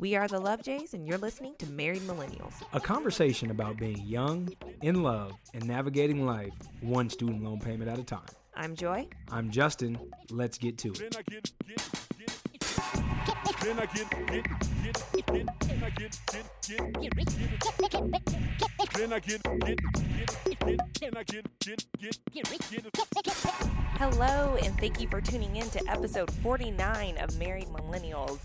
We are the Love Jays, and you're listening to Married Millennials. A conversation about being young, in love, and navigating life one student loan payment at a time. I'm Joy. I'm Justin. Let's get to it. Hello, and thank you for tuning in to episode 49 of Married Millennials.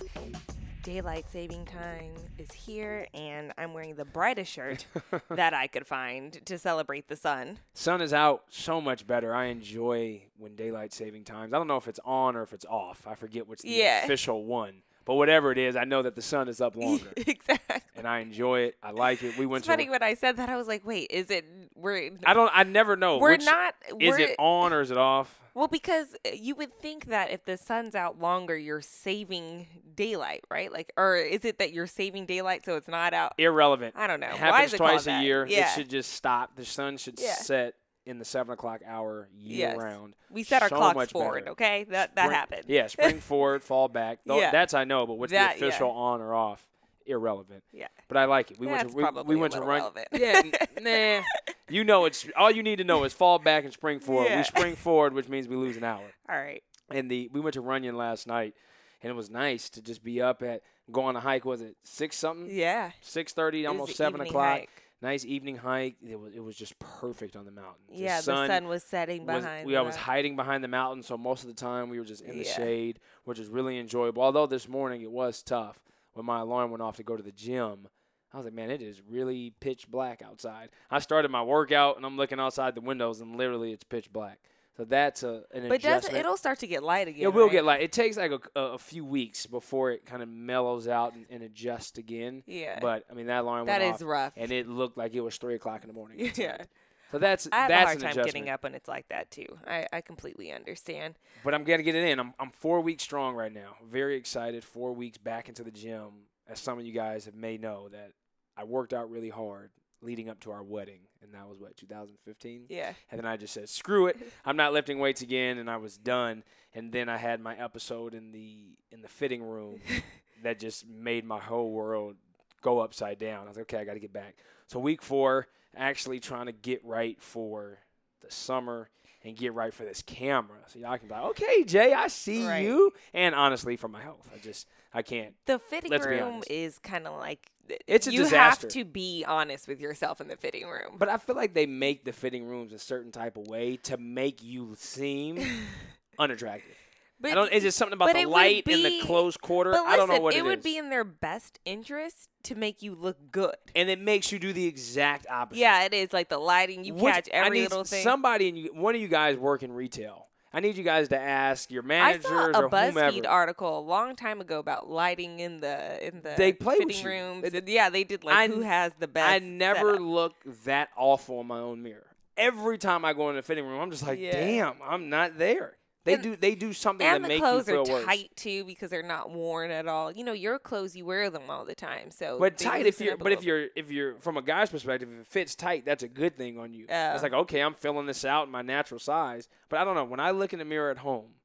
Daylight saving time is here, and I'm wearing the brightest shirt that I could find to celebrate the sun. Sun is out so much better. I enjoy when daylight saving times. I don't know if it's on or if it's off. I forget what's the Yeah. official one. But whatever it is, I know that the sun is up longer. exactly. and I enjoy it. I like it. We went It's to funny when I said that, I was like, wait, is it, we're, I don't I never know. we're which- not, is we're, it on or is it off? Well, because uh, you would think that if the sun's out longer, you're saving daylight, right? Like, or is it that you're saving daylight so it's not out? Irrelevant. I don't know. It Why happens twice a that? year. Yeah. It should just stop. The sun should Yeah. set in the seven o'clock hour year Yes. round. We set our So clocks forward, better. okay? That that Spring- happened. Yeah, spring forward, fall back. Tho- Yeah. That's I know, but what's That- the yeah. official on or off? Irrelevant. Yeah. But I like it. We went to we, we went to run. relevant. Yeah, nah. You know it's all you need to know is fall back and spring forward. Yeah. We spring forward, which means we lose an hour. All right. And the we went to Runyon last night, and it was nice to just be up at go on a hike. Was it six something? Yeah. Six thirty, almost seven o'clock. hike. Nice evening hike. It was it was just perfect on the mountain. Yeah, the sun was setting was- behind. we, I was hiding behind the mountain, so most of the time we were just in the Yeah. shade, which is really enjoyable. Although this morning it was tough when my alarm went off to go to the gym. I was like, man, it is really pitch black outside. I started my workout and I'm looking outside the windows and literally it's pitch black. So that's a an adjustment. But it'll start to get light again? it will right? get light. It takes like a, a, few weeks before it kind of mellows out and, and adjusts again. Yeah. But I mean that alarm That went is off rough. and it looked like it was three o'clock in the morning. yeah. outside. So that's I have that's a hard time adjustment. getting up when it's like that too. I, I completely understand. But I'm gonna get it in. I'm I'm four weeks strong right now. Very excited. Four weeks back into the gym. As some of you guys may know that I worked out really hard leading up to our wedding, and that was what 2015. Yeah. And then I just said, screw it. I'm not lifting weights again, and I was done. And then I had my episode in the in the fitting room that just made my whole world go upside down. I was like, okay, I got to get back. So week four, actually trying to get right for the summer and get right for this camera. So y'all can be like, okay, Jay, I see Right. you. And honestly, for my health, I just I can't. The fitting Let's be room honest. is kind of like It's a you disaster. have to be honest with yourself in the fitting room. But I feel like they make the fitting rooms a certain type of way to make you seem unattractive. But I don't. Is it something about the light in the be- closed quarter? Listen, I don't know what it it would is. be in their best interest to make you look good. and it makes you do the exact opposite. Yeah, it is like the lighting. You Which- catch I every need little thing. Somebody, in you, one of you guys work in retail. I need you guys to ask your managers I saw a or BuzzFeed whomever. article a long time ago about lighting in the in the They play fitting rooms. It- yeah, they did like I who has the best. I never setup. look that awful in my own mirror. Every time I go in the fitting room, I'm just like, Yeah. damn, I'm not there. They And- do they do something And that the make clothes you are worse. tight too because they're not worn at all. You know, your clothes you wear them all the time, so. But tight if you're but if you're if you're from a guy's perspective, if it fits tight, that's a good thing on you. Yeah. It's like, okay, I'm filling this out in my natural size. But I don't know. When I look in the mirror at home,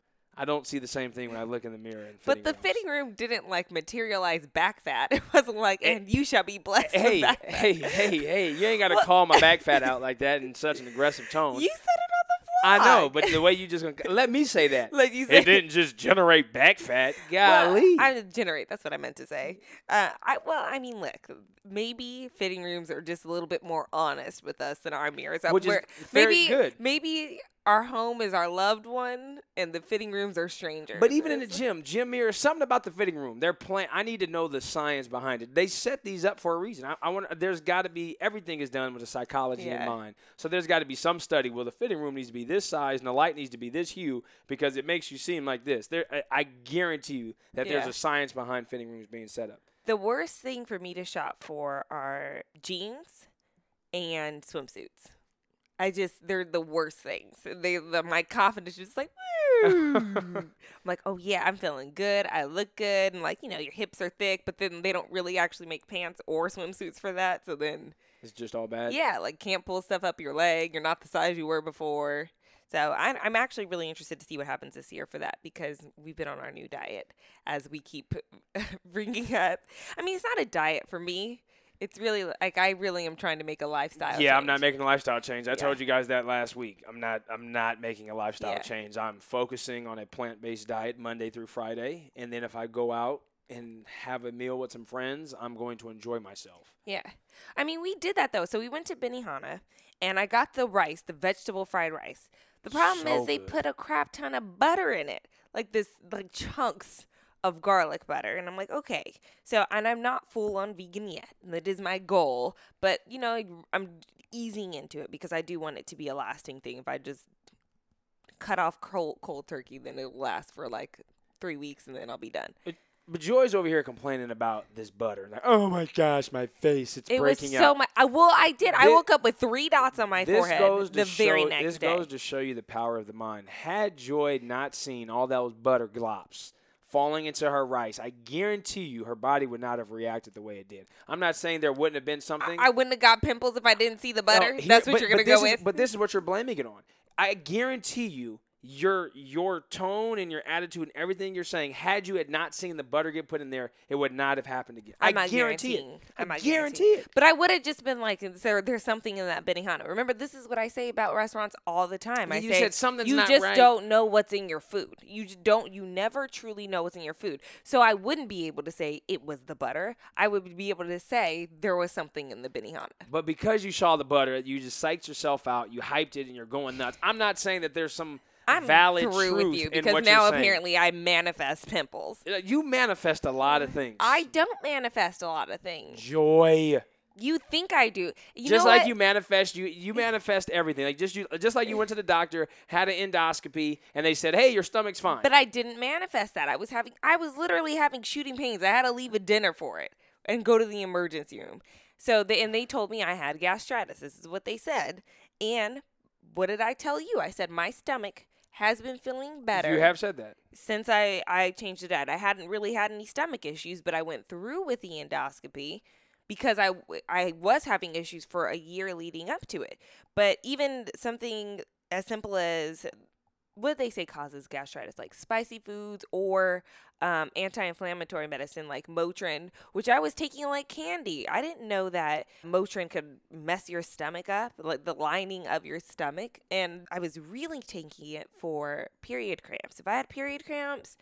I don't see the same thing when I look in the mirror in But the rooms. fitting room didn't like materialize back fat. It wasn't like, Eh, and you shall be blessed. Hey, back fat." hey, hey, hey, you ain't gotta What? call my back fat out like that in such an aggressive tone. You said it on the I know, but the way you just gonna let me say that. like you It didn't just generate back fat. Well, Golly. I generate. That's what I meant to say. Uh, I well, I mean, look, maybe fitting rooms are just a little bit more honest with us than our mirrors. Which is we're- very maybe, good. Maybe our home is our loved one, and the fitting rooms are strangers. But even in the gym, gym mirrors, something about the fitting room. They're playing. I need to know the science behind it. They set these up for a reason. I, I want. There's got to be everything is done with a psychology Yeah. in mind. So there's got to be some study. Well, the fitting room needs to be this size, and the light needs to be this hue because it makes you seem like this. There, I, I guarantee you that there's a science behind fitting rooms being set up. the worst thing for me to shop for are jeans and swimsuits. I just they're the worst things. They the, my confidence is just like I'm like, oh yeah, I'm feeling good. I look good, and like you know, your hips are thick, but then they don't really actually make pants or swimsuits for that. So then, It's just all bad. yeah, like can't pull stuff up your leg. You're not the size you were before. So I, I'm actually really interested to see what happens this year for that because we've been on our new diet as we keep bringing up. I mean, it's not a diet for me. It's really like I really am trying to make a lifestyle. Yeah, I'm not making a lifestyle change. I Yeah. told you guys that last week. I'm not. I'm not making a lifestyle Yeah. change. I'm focusing on a plant-based diet Monday through Friday, and then if I go out and have a meal with some friends, I'm going to enjoy myself. Yeah. I mean, we did that though. So we went to Benihana and I got the rice, the vegetable fried rice. The problem So is they good. put a crap ton of butter in it. Like this like chunks of garlic butter and I'm like, "Okay." So, and I'm not full on vegan yet. That is my goal, but you know, I'm easing into it because I do want it to be a lasting thing. If I just cut off cold, cold turkey, then it'll last for like 3 weeks and then I'll be done. But Joy's over here complaining about this butter. Like, oh my gosh, my face, it's It was breaking so out. much. I, well, I did. I woke up with three dots on my this forehead goes to the very show, next This day. goes to show you the power of the mind. Had Joy not seen all those butter glops falling into her rice, I guarantee you her body would not have reacted the way it did. I'm not saying there wouldn't have been something. I, I wouldn't have got pimples if I didn't see the butter. No, here- That's what but- you're gonna this go is- with. But this is what you're blaming it on. I guarantee you, your your tone and your attitude and everything you're saying, had you had not seen the butter get put in there, it would not have happened again. I'm I guarantee it. I not guarantee it. But I would have just been like, there, there's something in that Benihana. Remember, this is what I say about restaurants all the time. I You say said something's you not just right. don't know what's in your food. You don't. You never truly know what's in your food. So I wouldn't be able to say it was the butter. I would be able to say there was something in the Benihana. But because you saw the butter, you just psyched yourself out. You hyped it, and you're going nuts. I'm not saying that there's some I'm valid through with you because now apparently I manifest pimples. You manifest a lot of things. I don't manifest a lot of things. joy. You think I do. You just like what? you manifest, you you manifest everything. Like just you, just like you went to the doctor, had an endoscopy, and they said, "Hey, your stomach's fine." But I didn't manifest that. I was having I was literally having shooting pains. I had to leave a dinner for it and go to the emergency room. So they and they told me I had gastritis. This is what they said. And what did I tell you? I said my stomach has been feeling better you have said that. since I I changed the diet. I hadn't really had any stomach issues, but I went through with the endoscopy because I, I was having issues for a year leading up to it. But even something as simple as what they say causes gastritis, like spicy foods or um, anti-inflammatory medicine like Motrin, which I was taking like candy. I didn't know that Motrin could mess your stomach up, like the lining of your stomach. And I was really taking it for period cramps. If I had period cramps,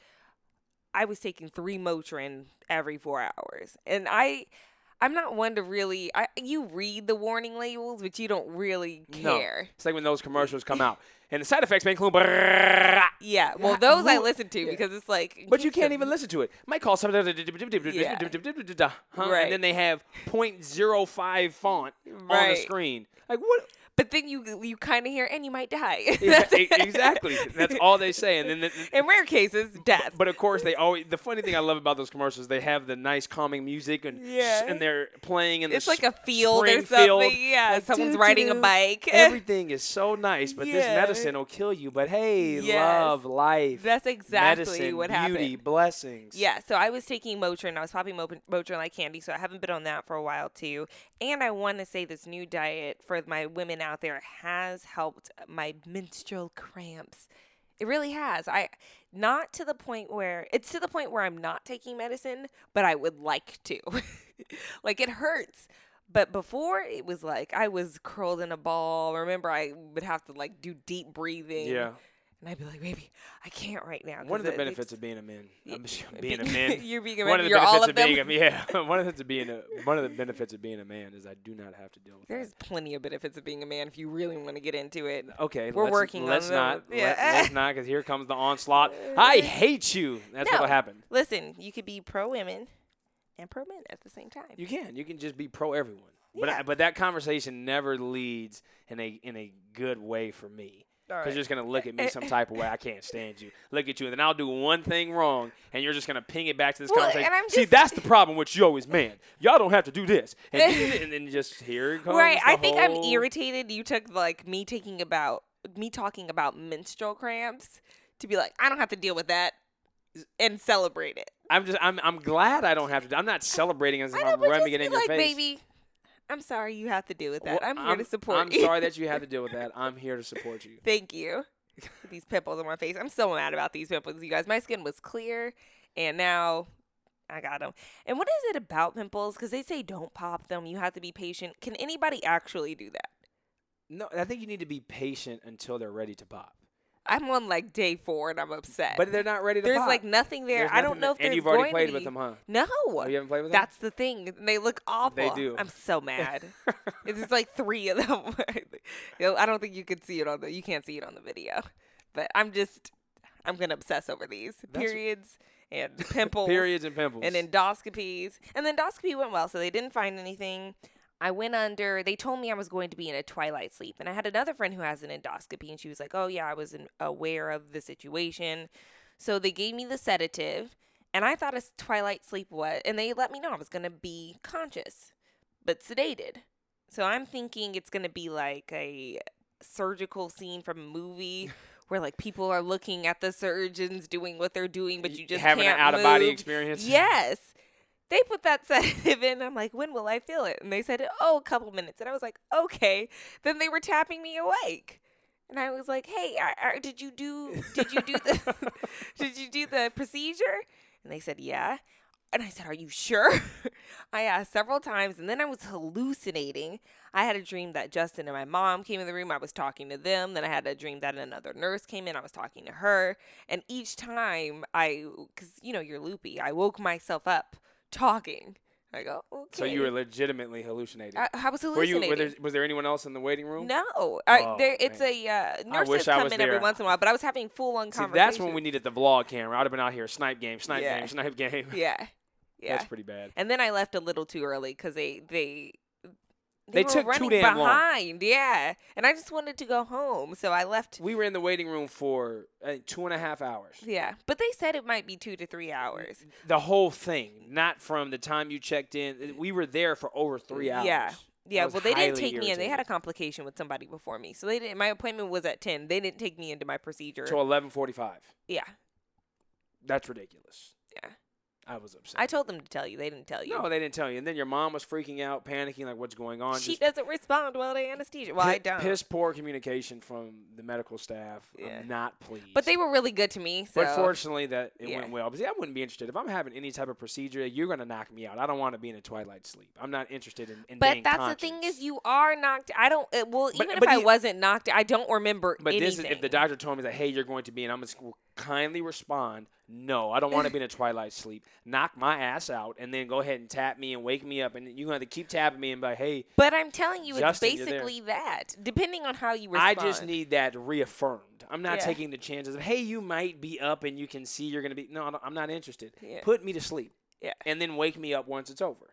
I was taking three Motrin every four hours, and I. I'm not one to really. I you read the warning labels, but you don't really care. No. care. It's like when those commercials come out, and the side effects may include. Yeah, well, those I listen to because it's like. But you can't even listen to it. Might call something, Right. and then they have 0.05 font on the screen. Like what? But then you you kind of hear, and you might die. Yeah, exactly. That's all they say, and then. The, In rare cases, death. But of course, they always. The funny thing I love about those commercials, they have the nice calming music, and Yeah. and they're playing in the it's like a field or something. field. Yeah, Like, someone's riding a bike. Everything is so nice, but this medicine will kill you. But hey, Yes. love, life, That's exactly medicine, what happens. beauty, blessings. Yeah, so I was taking Motrin. I was popping Motrin like candy, so I haven't been on that for a while too. And I want to say this new diet for my women out there has helped my menstrual cramps. It really has. I not to the point where it's to the point where I'm not taking medicine, but I would like to. like it hurts. But before it was like I was curled in a ball. Remember I would have to like do deep breathing. Yeah. And I'd be like, baby, I can't right now. One of the it- benefits of being a man, I'm be- being a man. you're being a man. one man. of the You're benefits all of of being them. a yeah. one of the of being a one of the benefits of being a man is I do not have to deal with. There's plenty of benefits of being a man if you really want to get into it. okay. we're let's, working Let's not. Yeah. Let, us not, because here comes the onslaught. I hate you. That's No. what'll happen. Listen, you could be pro women and pro men at the same time. You can. You can just be pro everyone. But Yeah. I, but that conversation never leads in a in a good way for me. Because right. you're just gonna look at me some type of way. I can't stand you. Look at you, and then I'll do one thing wrong, and you're just gonna ping it back to this Well, conversation. I'm See, that's the problem with you as man. Y'all don't have to do this, and, and then just here it comes. Right. I think I'm irritated. You took like me taking about me talking about menstrual cramps to be like, I don't have to deal with that and celebrate it. I'm just. I'm. I'm glad I don't have to. I'm not celebrating as if know, I'm rubbing it in be your face. baby, I'm sorry you have to deal with that. Well, I'm here to support I'm you. sorry that you had to deal with that. I'm here to support you. Thank you. these pimples on my face. I'm so mad about these pimples, you guys. My skin was clear, and now I got them. And what is it about pimples? Because they say don't pop them. You have to be patient. Can anybody actually do that? No, I think you need to be patient until they're ready to pop. I'm on like day four, and I'm upset. But they're not ready to there's pop. like nothing there. There's I don't nothing know if there's And you've already played with them, huh? No. Oh, you haven't played with them? That's the thing. and They look awful. They do. I'm so mad. it's like three of them. You know, I don't think you could see it on the. You can't see it on the video, but I'm just. I'm gonna obsess over these That's- periods and pimples Periods and pimples. and endoscopies. And the endoscopy went well, so they didn't find anything. I went under. They told me I was going to be in a twilight sleep, and I had another friend who has an endoscopy, and she was like, "Oh yeah, I was in, aware of the situation." So they gave me the sedative, and I thought a twilight sleep was, and they let me know I was going to be conscious, but sedated. So I'm thinking it's going to be like a surgical scene from a movie. Where like people are looking at the surgeons doing what they're doing, but you just having can't an out of body experience. Yes. They put that sedative in. I'm like, when will I feel it? And they said, oh, a couple minutes. And I was like, okay. Then they were tapping me awake. And I was like, hey, I, I, did you do did you do the did you do the procedure? And they said, yeah. And I said, are you sure? I asked several times, and then I was hallucinating. I had a dream that Justin and my mom came in the room. I was talking to them. Then I had a dream that another nurse came in. I was talking to her. And each time I, because you know you're loopy, I woke myself up talking. I go, okay. So you were legitimately hallucinating. I, I was were hallucinating. you? Were there, was there anyone else in the waiting room? no, I, Oh, there. It's man. a uh, I nurses I come in every once in a while, but I was having full on See, conversations. that's when we needed the vlog camera. I'd have been out here snipe game, snipe Yeah. game, snipe game. Yeah, yeah. That's pretty bad. And then I left a little too early because they they They were took too running damn long. behind. Yeah, and I just wanted to go home, so I left. We were in the waiting room for uh, two and a half hours. Yeah, but they said it might be two to three hours. The whole thing, not from the time you checked in. We were there for over three hours. Yeah. Yeah, well, they didn't take me in. They had a complication with somebody before me, so they didn't. My appointment was at ten. They didn't take me into my procedure. So eleven forty-five. yeah, That's ridiculous. Yeah. I was upset. I told them to tell you. They didn't tell you. no, they didn't tell you. And then your mom was freaking out, panicking, like, "What's going on?" she Just doesn't respond well to anesthesia. Well, I don't. Piss poor communication from the medical staff. Yeah. I'm not pleased. But they were really good to me. So But fortunately, that it Yeah. went well. But see, I wouldn't be interested if I'm having any type of procedure. You're gonna knock me out. I don't want to be in a twilight sleep. I'm not interested in. in But that's the thing is, you are knocked. I don't. Uh, well, But- even but if I wasn't knocked, I don't remember But anything. this is if the doctor told me that, hey, you're going to be, and I'm just kindly respond, no, I don't want to be in a twilight sleep. Knock my ass out, and then go ahead and tap me and wake me up, and you're going to have to keep tapping me and be like, hey, But I'm telling you, Justin, it's basically that. Depending on how you respond. I just need that reaffirmed. I'm not Yeah. taking the chances of, hey, you might be up and you can see you're going to be. No, I'm not interested. Yeah. Put me to sleep. Yeah. And then wake me up once it's over.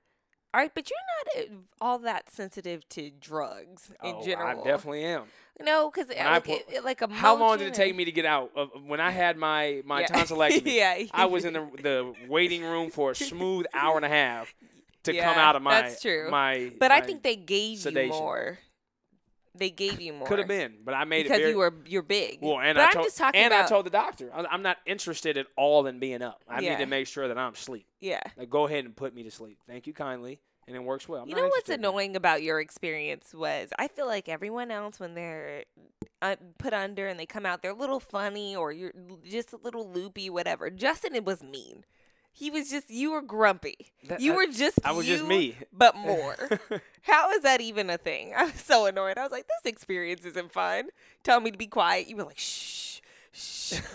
All right, but you're not uh, all that sensitive to drugs in oh, general. I definitely am. No, because like, it, it- like a How long did it take me to get out? Of, when I had my, my Yeah. tonsillectomy, yeah, I was in the, the waiting room for a smooth hour and a half to come out of my that's true. my. But I think they gave sedation. you more. They gave you more. could have been, but I made because it Because you were you're big. well. And but I I'm told just talking and about I told the doctor I'm not interested at all in being up. I Yeah. need to make sure that I'm asleep. yeah. Like, go ahead and put me to sleep. Thank you kindly, and it works well. I'm you know what's interested in it. annoying about your experience was I feel like everyone else when they're uh, put under and they come out they're a little funny or you're just a little loopy whatever. Justin it was mean. He was just you were grumpy. That- you I- were just I was just me. but more. How is that even a thing? I was so annoyed. I was like, this experience isn't fun. Tell me to be quiet. You were like, shh, shh.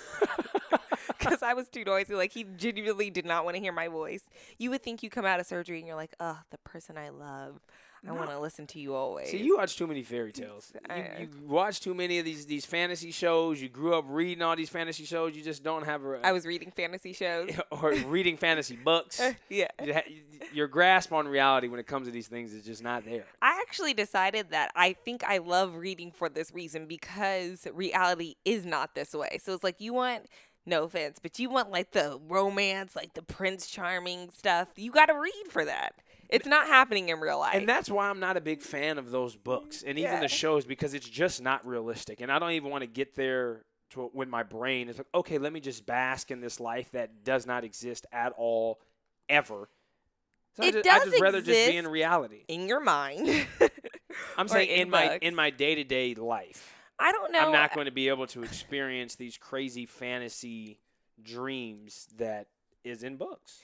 Because I was too noisy. Like, he genuinely did not want to hear my voice. You would think you come out of surgery and you're like, oh, the person I love. I want to listen to you always. See, you watch too many fairy tales. You, you watch too many of these these fantasy shows. You grew up reading all these fantasy shows. You just don't have a I was reading fantasy shows. or reading fantasy books. yeah. Your grasp on reality when it comes to these things is just not there. I actually decided that I think I love reading for this reason because reality is not this way. So it's like you want no offense, but you want like the romance, like the Prince Charming stuff. You got to read for that. It's not happening in real life. And that's why I'm not a big fan of those books and even Yeah. the shows because it's just not realistic. And I don't even want to get there to when my brain is like, okay, let me just bask in this life that does not exist at all, ever. So I It just, I does just rather just be in reality. in your mind. I'm saying in in my in my day to day life. I don't know. I'm not going to be able to experience these crazy fantasy dreams that is in books.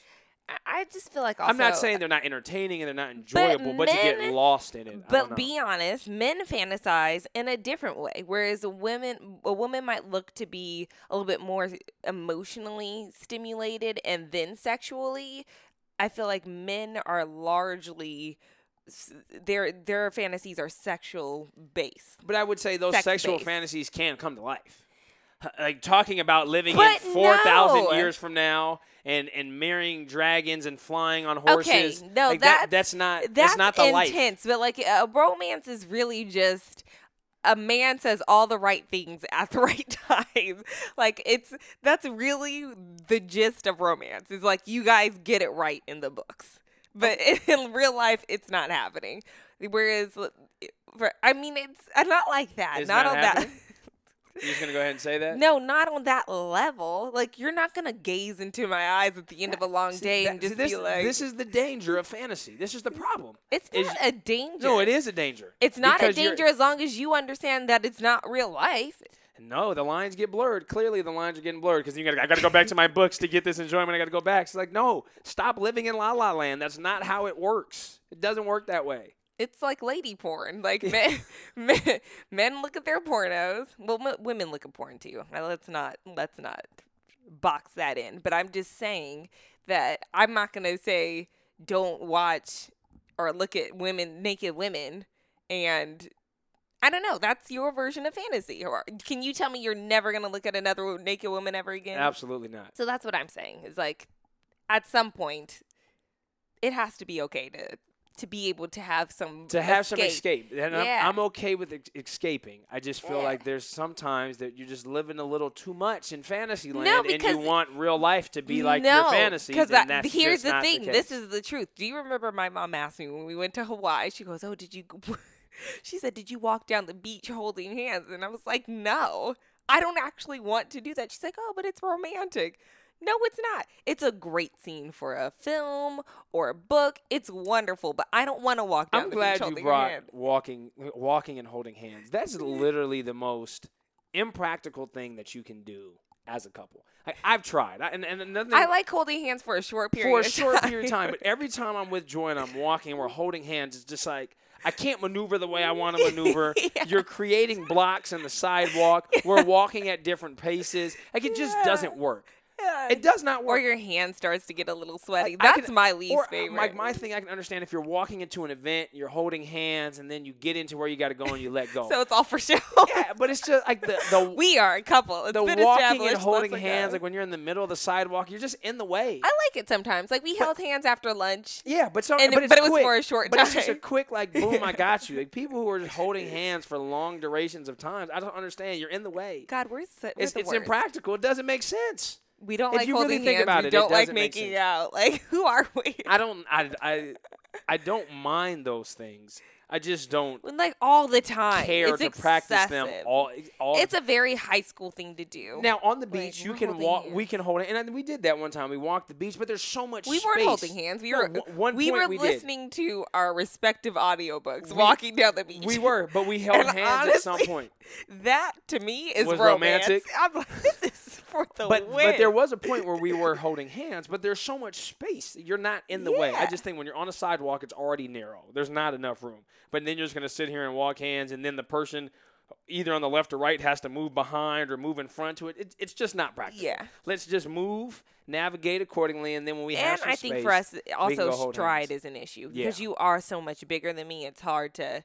I- just feel like also, I'm not saying they're not entertaining and they're not enjoyable, but, you get lost in it. But be honest, men fantasize in a different way, whereas a woman a woman might look to be a little bit more emotionally stimulated and then sexually. I feel like men are largely their their fantasies are sexual based. But I would say those sex sexual based. fantasies can come to life. Like talking about living But in 4,000 no. years from now and, and marrying dragons and flying on horses. Okay, no, like that, that's that's not that's that's not the life. intense. But like a romance is really just a man says all the right things at the right time. Like it's that's really the gist of romance. Is like you guys get it right in the books, but in real life it's not happening. Whereas, for, I mean, it's uh, not like that. It's not, not on happening? that. You're just going to go ahead and say that? No, not on that level. Like you're not gonna gaze into my eyes at the end of a long See, day that- and see, just this, be like, this is the danger of fantasy. This is the problem. "It's is- not a danger." No, it is a danger. It's not a danger as long as you understand that it's not real life. No, the lines get blurred. Clearly, the lines are getting blurred because you got. I got to go back to my books to get this enjoyment. I got to go back. It's like, no, stop living in La La Land. That's not how it works. It doesn't work that way. It's like lady porn. Like men, men, men look at their pornos. Well, m- women look at porn too. Now, let's not let's not box that in. But I'm just saying that I'm not gonna say don't watch or look at women naked women and. I don't know. That's your version of fantasy. Or can you tell me you're never gonna look at another naked woman ever again? Absolutely not. So that's what I'm saying. Is like at some point it has to be okay to to be able to have some To have some escape, and I'm, I'm okay with ex- escaping. I just feel Yeah. like there's sometimes that you're just living a little too much in fantasy land, No, and you want real life to be like no, your fantasy. Because and that's here's the thing. The this is the truth. Do you remember my mom asked me when we went to Hawaii? She goes, "Oh, did you?" she said, "Did you walk down the beach holding hands?" And I was like, "No, I don't actually want to do that." She's like, "Oh, but it's romantic." No, it's not. It's a great scene for a film or a book. It's wonderful, but I don't want to walk down I'm the glad beach you brought walking, walking and holding hands. That's literally the most impractical thing that you can do as a couple. I, I've tried, I, and and another I like holding hands for a short period. for a of short time. period of time, but every time I'm with Joy and I'm walking and we're holding hands, it's just like I can't maneuver the way I want to maneuver. Yeah. You're creating blocks in the sidewalk. We're walking at different paces. Like it just doesn't work. Yeah. It does not work. or your hand starts to get a little sweaty. I That's can- my least or, uh, favorite. Like my thing, I can understand if you're walking into an event, you're holding hands, and then you get into where you got to go and you let go. so it's all for show. yeah, but it's just like the the, we are a couple. It's the been walking and holding hands. up. Like when you're in the middle of the sidewalk, you're just in the way. I like it sometimes. Like we held hands after lunch. Yeah, but so And but, it- it's but it was quick. for a short But it's just a quick like boom, I got you. Like people who are just holding hands for long durations of times, I don't understand. You're in the way. God, we're, so, we're It's the it's worst. impractical. It doesn't make sense. We don't if like you really holding think hands. about we it, it don't like doesn't make making out. Like who are we? I don't I I I don't mind those things. I just don't like all the time. care it's to practice them all all It's a very high school thing to do. now on the Like, beach, you we're can walk. We can hold it, and we did that one time. We walked the beach, but there's so much. we space. weren't holding hands. We were one we were we did. listening to our respective audiobooks We- walking down the beach. We were, but we held And hands at some point. That to me is romance. romantic. I'm like, this is for the but win. but there was a point where we were holding hands, but there's so much space. You're not in the way. I just think when you're on a sidewalk, it's already narrow. There's not enough room. But then you're just gonna sit here and walk hands, and then the person either on the left or right has to move behind or move in front to it. it it's just not practical. Yeah. Let's just move, navigate accordingly, and then when we have and some I think space, for us also stride hands. is an issue Yeah. because you are so much bigger than me. It's hard to.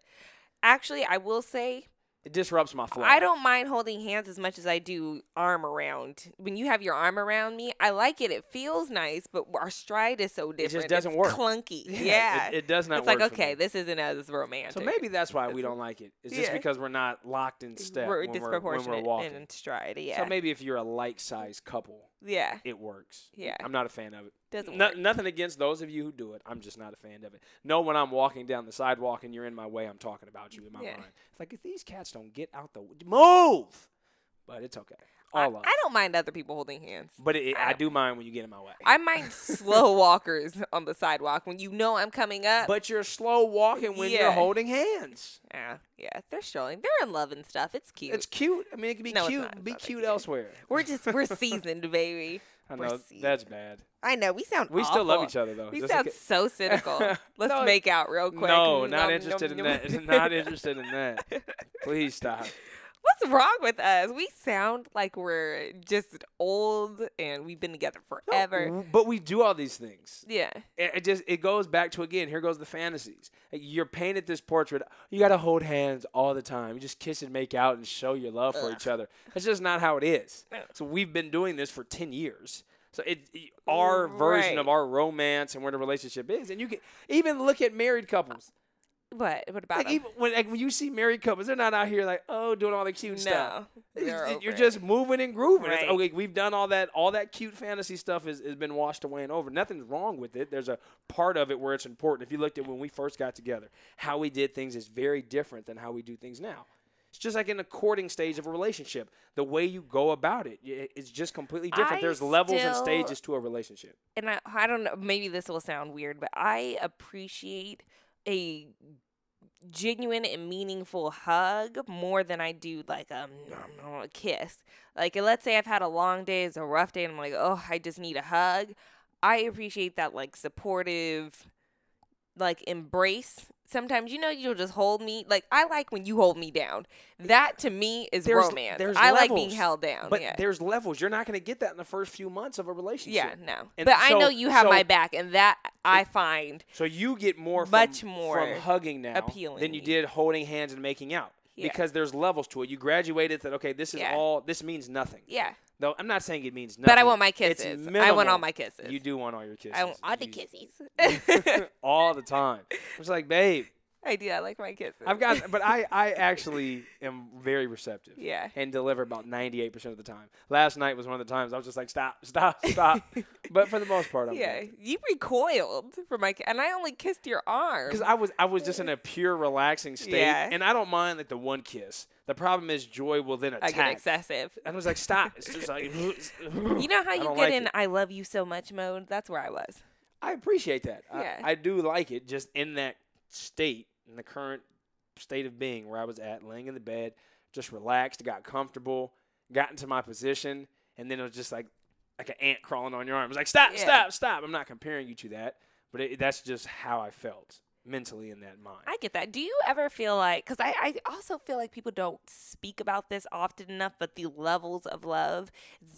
Actually, I will say it disrupts my flow. I don't mind holding hands as much as I do arm around. When you have your arm around me, I like it. It feels nice, but our stride is so different. It just doesn't It's work. Clunky. Yeah, Yeah. it- it does not It's like okay, this isn't as romantic. So maybe that's why we don't like it. It's just Yeah. because we're not locked in step we're when we're, when disproportionate we're walking. in stride. Yeah. So maybe if you're a like-sized couple, yeah. it works. Yeah. I'm not a fan of it. Doesn't No- work. nothing against those of you who do it. I'm just not a fan of it. No, when I'm walking down the sidewalk and you're in my way, I'm talking about you in my Yeah. mind. It's like if these cats don't get out the move, but it's okay. I, All love. I don't mind other people holding hands. But it, I I don't- mind when you get in my way. I mind slow walkers on the sidewalk when you know I'm coming up. but you're slow walking when you're holding hands. yeah, yeah, they're showing. They're in love and stuff. It's cute. It's cute. I mean, it can be No, it's cute. not. It's Be cute cute. elsewhere. we're just we're seasoned, baby. I know that's bad. I know we sound. We still love each other though. We Just sound like- so cynical. Let's No, make out real quick. no, not interested nom, in nom. that. not interested in that. Please stop. What's wrong with us? We sound like we're just old and we've been together forever. w- But we do all these things. Yeah. It, it just it goes back to again. Here goes the fantasies. You're painted this portrait. You gotta hold hands all the time. You just kiss and make out and show your love for each other. That's just not how it is. So we've been doing this for ten years. So it, it- our version of our romance and where the relationship is, and you can even look at married couples. What? What about Like them? even when like when you see married couples, they're not out here like oh doing all the cute stuff. No, it- You're just it. moving and grooving. It's, Right. okay, we've done all that. All that cute fantasy stuff has, has been washed away and over. Nothing's wrong with it. There's a part of it where it's important. If you looked at when we first got together, how we did things is very different than how we do things now. It's just like in the courting stage of a relationship. The way you go about it, it's just completely different. I There's levels and stages to a relationship. and I, I don't know, maybe this will sound weird, but I appreciate a genuine and meaningful hug more than I do like a, a kiss. Like, let's say I've had a long day, it's a rough day, and I'm like, oh, I just need a hug. I appreciate that, like, supportive, like, embrace. Sometimes, you know, you'll just hold me. Like, I like when you hold me down. That to me is There's- romance. there's I like being held down. But yeah. there's levels. You're not going to get that in the first few months of a relationship. Yeah, no. And but I know you have so- my back, and that I find So you get more from, Much more from hugging now appealing than you did holding hands and making out. Yeah. Because there's levels to it. You graduated that okay, this is Yeah. all this means nothing. yeah. Though I'm not saying it means nothing. But I want my kisses. I want all my kisses. You do want all your kisses. I want all the kisses. all the time. It's like, babe, I do. I like my kisses. I've got but I I actually am very receptive. Yeah. And deliver about 98% of the time. Last night was one of the times I was just like, stop, stop, stop. but for the most part, I'm Yeah, good. you recoiled from my, and I only kissed your arm. Because I was I was just in a pure relaxing state, Yeah. and I don't mind like the one kiss. The problem is Joy will then I attack. get excessive. and I was like, stop! It's just like You know how you get like in it. "I love you so much" mode? That's where I was. I appreciate that. Yeah. I, I do like it. Just in that state, in the current state of being where I was at, laying in the bed, just relaxed, got comfortable, got into my position, and then it was just like like an ant crawling on your arm. It was like, stop, Yeah. stop, stop. I'm not comparing you to that, but it, that's just how I felt mentally in that mind. I get that. Do you ever feel like, because I, I also feel like people don't speak about this often enough, but the levels of love,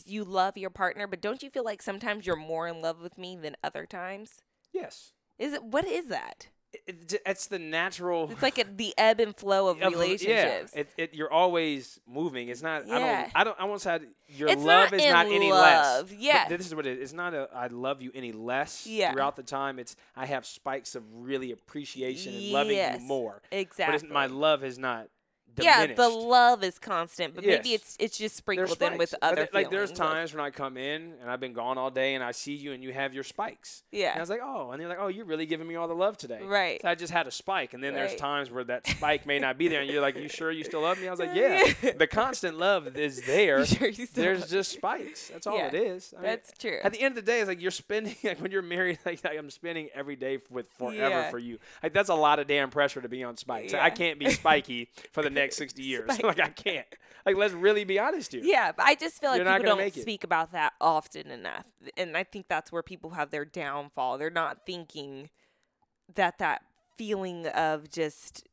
you love your partner, but don't you feel like sometimes you're more in love with me than other times? yes. Is it, what is that? It, it, it's the natural. It's like a, the ebb and flow of of- relationships. Yeah, it, it, you're always moving. It's not. I Yeah. don't. I don't. I won't say your It's love not is not any love, less. yeah. But this is what it is. It's not a I love you any less. Yeah. Throughout the time, it's I have spikes of really appreciation and loving you more. Exactly. But it's, my love is not. Yeah, the love is constant, but maybe it's it's just sprinkled in with other th- like there's times when I come in and I've been gone all day and I see you and you have your spikes. Yeah. And I was like, oh, and you're like, oh, you're really giving me all the love today. Right. So I just had a spike, and then there's times where that spike may not be there, and you're like, you sure you still love me? I was like, yeah. Yeah. The constant love is there. You sure you still there's just spikes. That's all Yeah, it is. I mean, That's true. at the end of the day, it's like you're spending like when you're married, like, like I'm spending every day with forever Yeah. for you. Like that's a lot of damn pressure to be on spikes. Like, I can't be spiky for the next 60 years. Like I can't. Like let's really be honest here. Yeah, but I just feel like You're people don't speak about that often enough. And I think that's where people have their downfall. They're not thinking that that feeling of just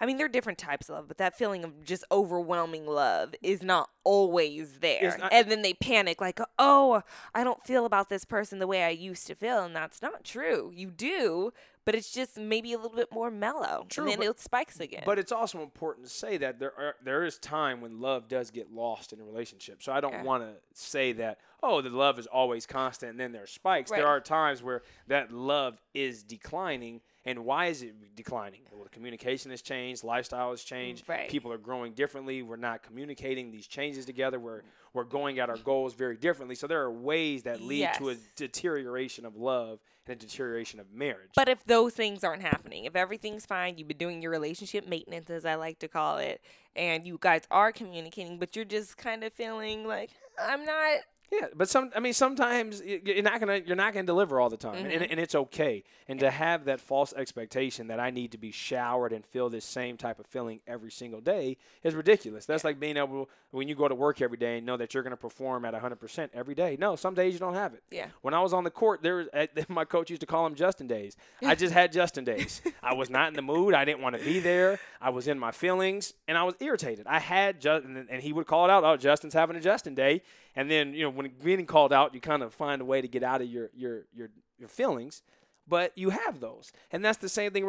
I mean, there are different types of love, but that feeling of just overwhelming love is not always there. not- and then they panic, like, oh, I don't feel about this person the way I used to feel. And that's not true. You do, but it's just maybe a little bit more mellow. True, and then but- it spikes again. But it's also important to say that there are there is time when love does get lost in a relationship. So I don't Yeah. want to say that oh, the love is always constant and then there are spikes. Right. There are times where that love is declining. And why is it declining? Well, the communication has changed, lifestyle has changed, Right. people are growing differently. We're not communicating these changes together. We're we're going at our goals very differently. So there are ways that lead to a deterioration of love and a deterioration of marriage. But if those things aren't happening, if everything's fine, you've been doing your relationship maintenance, as I like to call it, and you guys are communicating, but you're just kind of feeling like, I'm not. Yeah, but some I mean sometimes you're not gonna you're not gonna deliver all the time, and, mm-hmm. and it's okay. And to have that false expectation that I need to be showered and feel this same type of feeling every single day is ridiculous. That's like being able when you go to work every day and know that you're gonna perform at 100% every day. No, some days you don't have it. Yeah. When I was on the court, there was, my coach used to call them Justin days. I just had Justin days. I was not in the mood. I didn't want to be there. I was in my feelings, and I was irritated. I had Justin, and he would call it out. Oh, Justin's having a Justin day. And then you know when getting called out, you kind of find a way to get out of your your your your feelings. But you have those, and that's the same thing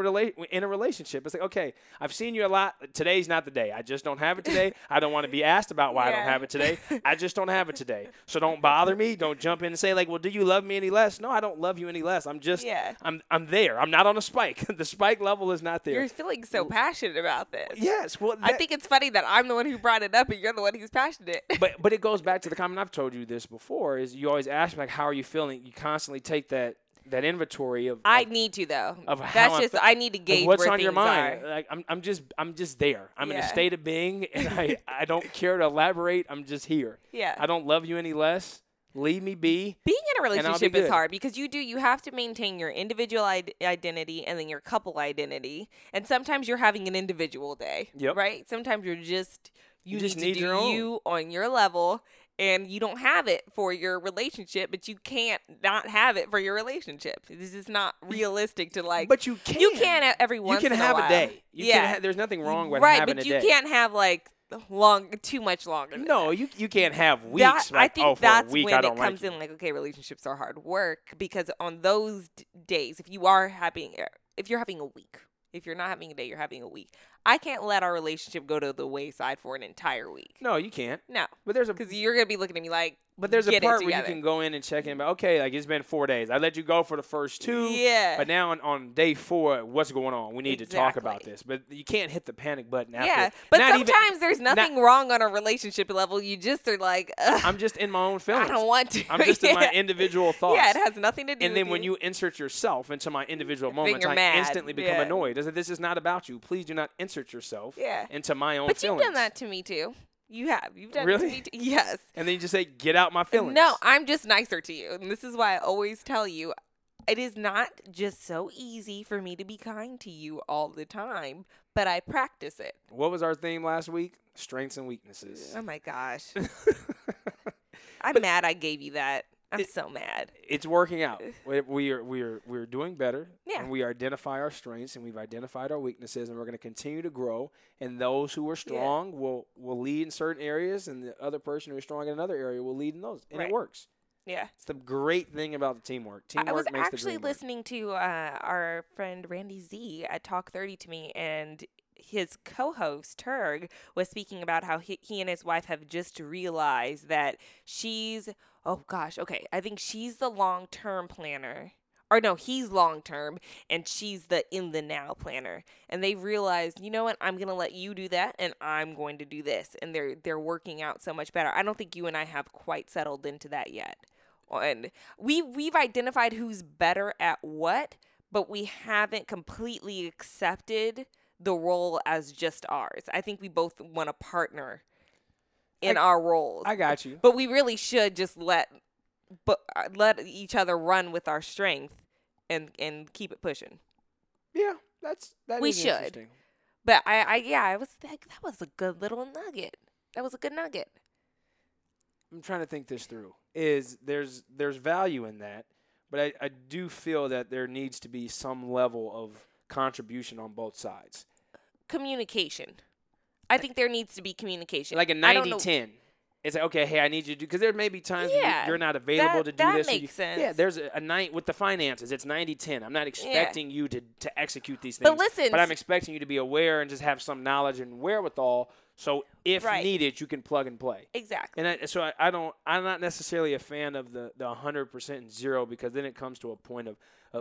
in a relationship. It's like, okay, I've seen you a lot. Today's not the day. I just don't have it today. I don't want to be asked about why I don't have it today. I just don't have it today. So don't bother me. Don't jump in and say like, well, do you love me any less? No, I don't love you any less. I'm just, Yeah. I'm I'm there. I'm not on a spike. the spike level is not there. You're feeling so passionate about this. yes. Well, I think it's funny that I'm the one who brought it up and you're the one who's passionate. but but it goes back to the comment I've told you this before is you always ask me like how are you feeling? You constantly take that that inventory of, I of, need to though. of That's just fe- I need to gauge what's on your mind. are. Like I'm I'm just I'm just there. I'm in a state of being and I I don't care to elaborate. I'm just here. Yeah. I don't love you any less. Leave me be. Being in a be relationship is hard because you do you have to maintain your individual id- identity and then your couple identity, and sometimes you're having an individual day. Yep. Right. Sometimes you're just you, You just need, need to do your own. you on your level, and you don't have it for your relationship, but you can't not have it for your relationship. This is not realistic to like. But you can. you can every You once can in have a, a, day. You yeah. can ha- there's nothing wrong with having a big thing. right, having but a you day. can't have like long too much longer. No, you you can't have weeks. That, like, I think oh, that's week when it comes like in like okay, relationships are hard work because on those d- days, if you are having if you're having a week, if you're not having a day, you're having a week. I can't let our relationship go to the wayside for an entire week. No, you can't. No, But there's a because you're gonna be looking at me like. But there's a part where you can go in and check in. But okay, like it's been four days. I let you go for the first two. Yeah. But now on, on day four, what's going on? We need to talk about this. But you can't hit the panic button after. Yeah, but not even- sometimes there's nothing wrong on a relationship level. You just are like, I'm just in my own feelings. I don't want to. I'm just in my individual thoughts. Yeah, it has nothing to do. and then when you insert yourself into my individual moments, I mad. instantly become Yeah. annoyed. As if This is not about you. Please do not insert yourself Yeah. into my own but feelings. you've done that to me too. You have. You've done it Really? to me too. Yes. And then you just say, "Get out my feelings." No, I'm just nicer to you. And this is why I always tell you it is not just so easy for me to be kind to you all the time, but I practice it. What was our theme last week? Strengths and weaknesses. Oh my gosh. I'm mad I gave you that. I'm It- so mad. it's working out. We, we are we are we're doing better. Yeah. And we identify our strengths and we've identified our weaknesses and we're going to continue to grow. And those who are strong will will lead in certain areas, and the other person who's strong in another area will lead in those. And Right. it works. Yeah. It's the great thing about the teamwork. Teamwork I was makes actually the dream work. listening to uh, our friend Randy Z at Talk 30 to me, and his co host, Turg, was speaking about how he, he and his wife have just realized that she's, oh gosh, okay, I think she's the long term planner. Or no, he's long term and she's the in the now planner. And they realized, you know what, I'm gonna let you do that and I'm going to do this. And they're they're working out so much better. I don't think you and I have quite settled into that yet and we we've identified who's better at what, but we haven't completely accepted the role as just ours. I think we both want to partner in I- our roles. I got you. but we really should just let but uh, let each other run with our strength and and keep it pushing. Yeah, that's that We should. But I, I yeah, I was like that was a good little nugget. That was a good nugget. I'm trying to think this through. Is there's there's value in that, but I, I do feel that there needs to be some level of contribution on both sides. Communication. I think there needs to be communication. Like a don't 90 know- 10. it's like okay, hey, I need you to do because there may be times Yeah, you- you're not available that- to do that this. or makes you- sense. Yeah, there's a, a night with the finances. It's 90-10. I'm not expecting you to to execute these things. But listen, but I'm expecting you to be aware and just have some knowledge and wherewithal. So if Right. needed, you can plug and play. Exactly. And I, so I, I don't. I'm not necessarily a fan of the the 100% and zero because then it comes to a point of,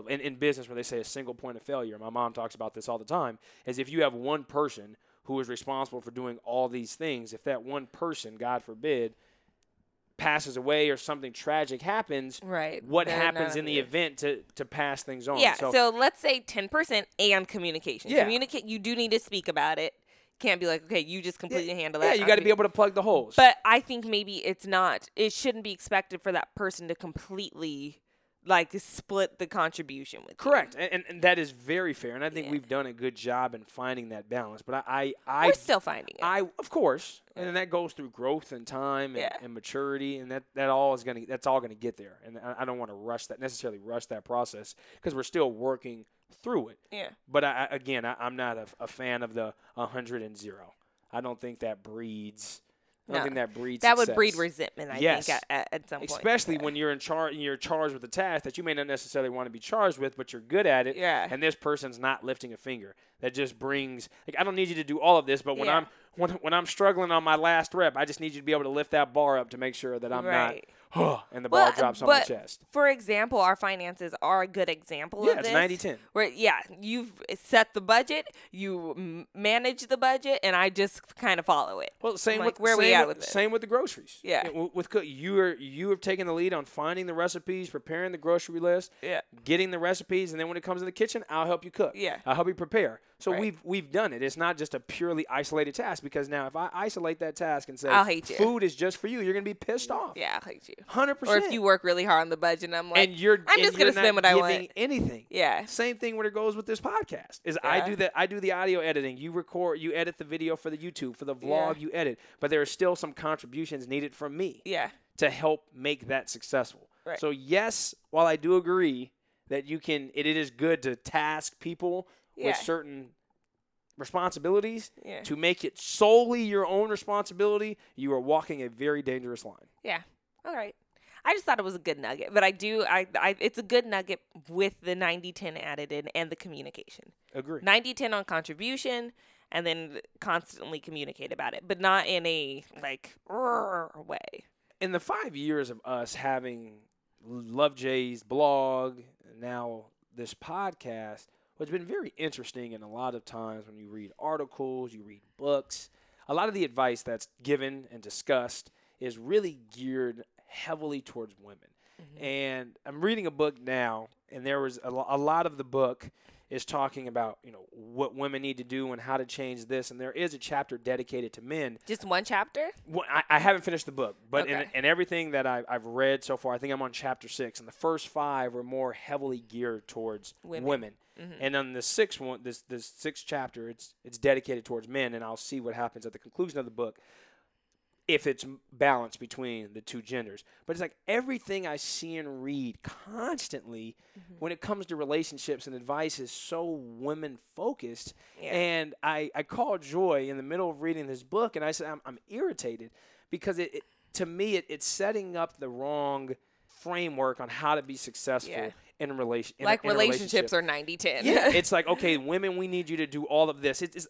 in, in business where they say a single point of failure. My mom talks about this all the time. Is if you have one person who is responsible for doing all these things, if that one person, God forbid, passes away or something tragic happens, Right. what They're happens in the here. event to to pass things on? Yeah. So, So, let's say 10% and communication. Yeah. Communicate. You do need to speak about it. Can't be like, okay, you just completely handle that. yeah, you got to be able to plug the holes. But I think maybe it's not. It shouldn't be expected for that person to completely like split the contribution with. Correct, and, and, and that is very fair, and I think Yeah. we've done a good job in finding that balance. But I, I, I We're still finding it. I of course, and that goes through growth and time and, Yeah. and maturity, and that that all is gonna that's all gonna get there. And I, I don't want to rush that necessarily rush that process because we're still working through it. yeah. But I, I- again, I, I'm not a, a fan of the 100 and zero. I don't think that breeds. Don't No. that breeds. That would breed resentment. I Yes. think at, at, some point. Especially when you're in charge, you're charged with a task that you may not necessarily want to be charged with, but you're good at it. Yeah. And this person's not lifting a finger. That just brings like I don't need you to do all of this, but when Yeah. I'm when when I'm struggling on my last rep, I just need you to be able to lift that bar up to make sure that I'm Right. not, and the Well, ball drops on my chest. For example, our finances are a good example Yeah, of it's this. 90-10. Where yeah, you've set the budget, you manage the budget, and I just kind of follow it. Well, same like, with where same we at with, with this? same with the groceries. Yeah. with cook, you are you have taken the lead on finding the recipes, preparing the grocery list, Yeah. getting the recipes, and then when it comes to the kitchen, I'll help you cook. Yeah. I'll help you prepare. So Right. we've we've done it. It's not just a purely isolated task because now if I isolate that task and say I'll hate you. food is just for you, you're gonna be pissed off. Yeah, I hate you. Hundred Or if you work really hard on the budget, and I'm like, and you're I'm just gonna spend what I want. anything. Yeah. Same thing when it goes with this podcast. Is I do that. I do the audio editing. You record. You edit the video for the YouTube for the vlog. Yeah. You edit. But there are still some contributions needed from me Yeah. to help make that successful. Right. So yes, while I do agree that you can, it, it is good to task people Yeah. with certain responsibilities Yeah. to make it solely your own responsibility. You are walking a very dangerous line. Yeah. All right. I just thought it was a good nugget, but I do I, I it's a good nugget with the 90-10 added in and the communication. Agree. 90-10 on contribution and then constantly communicate about it, but not in a like way. in the five years of us having Love Jay's blog, now this podcast, what's been very interesting and a lot of times when you read articles, you read books, a lot of the advice that's given and discussed is really geared heavily towards women. Mm-hmm. And I'm reading a book now, and there was a, a lot of the book is talking about you know what women need to do and how to change this, and there is a chapter dedicated to men Just one chapter? well, I, I haven't finished the book, but in, Okay. in everything that I, I've read so far, I think I'm on chapter six, and the first five were more heavily geared towards Women. women. Mm-hmm. And on the sixth one, this this sixth chapter, it's it's dedicated towards men, and I'll see what happens at the conclusion of the book if it's balanced between the two genders. But it's like everything I see and read constantly mm-hmm. when it comes to relationships and advice is so women focused. Yeah. And I, I called Joy in the middle of reading this book and I said, I'm, I'm irritated because it, it to me, it, it's setting up the wrong framework on how to be successful Yeah. in relation. in like in a relationships relationship. are 90-10. Yeah, it's like okay, women, we need you to do all of this. It's, it's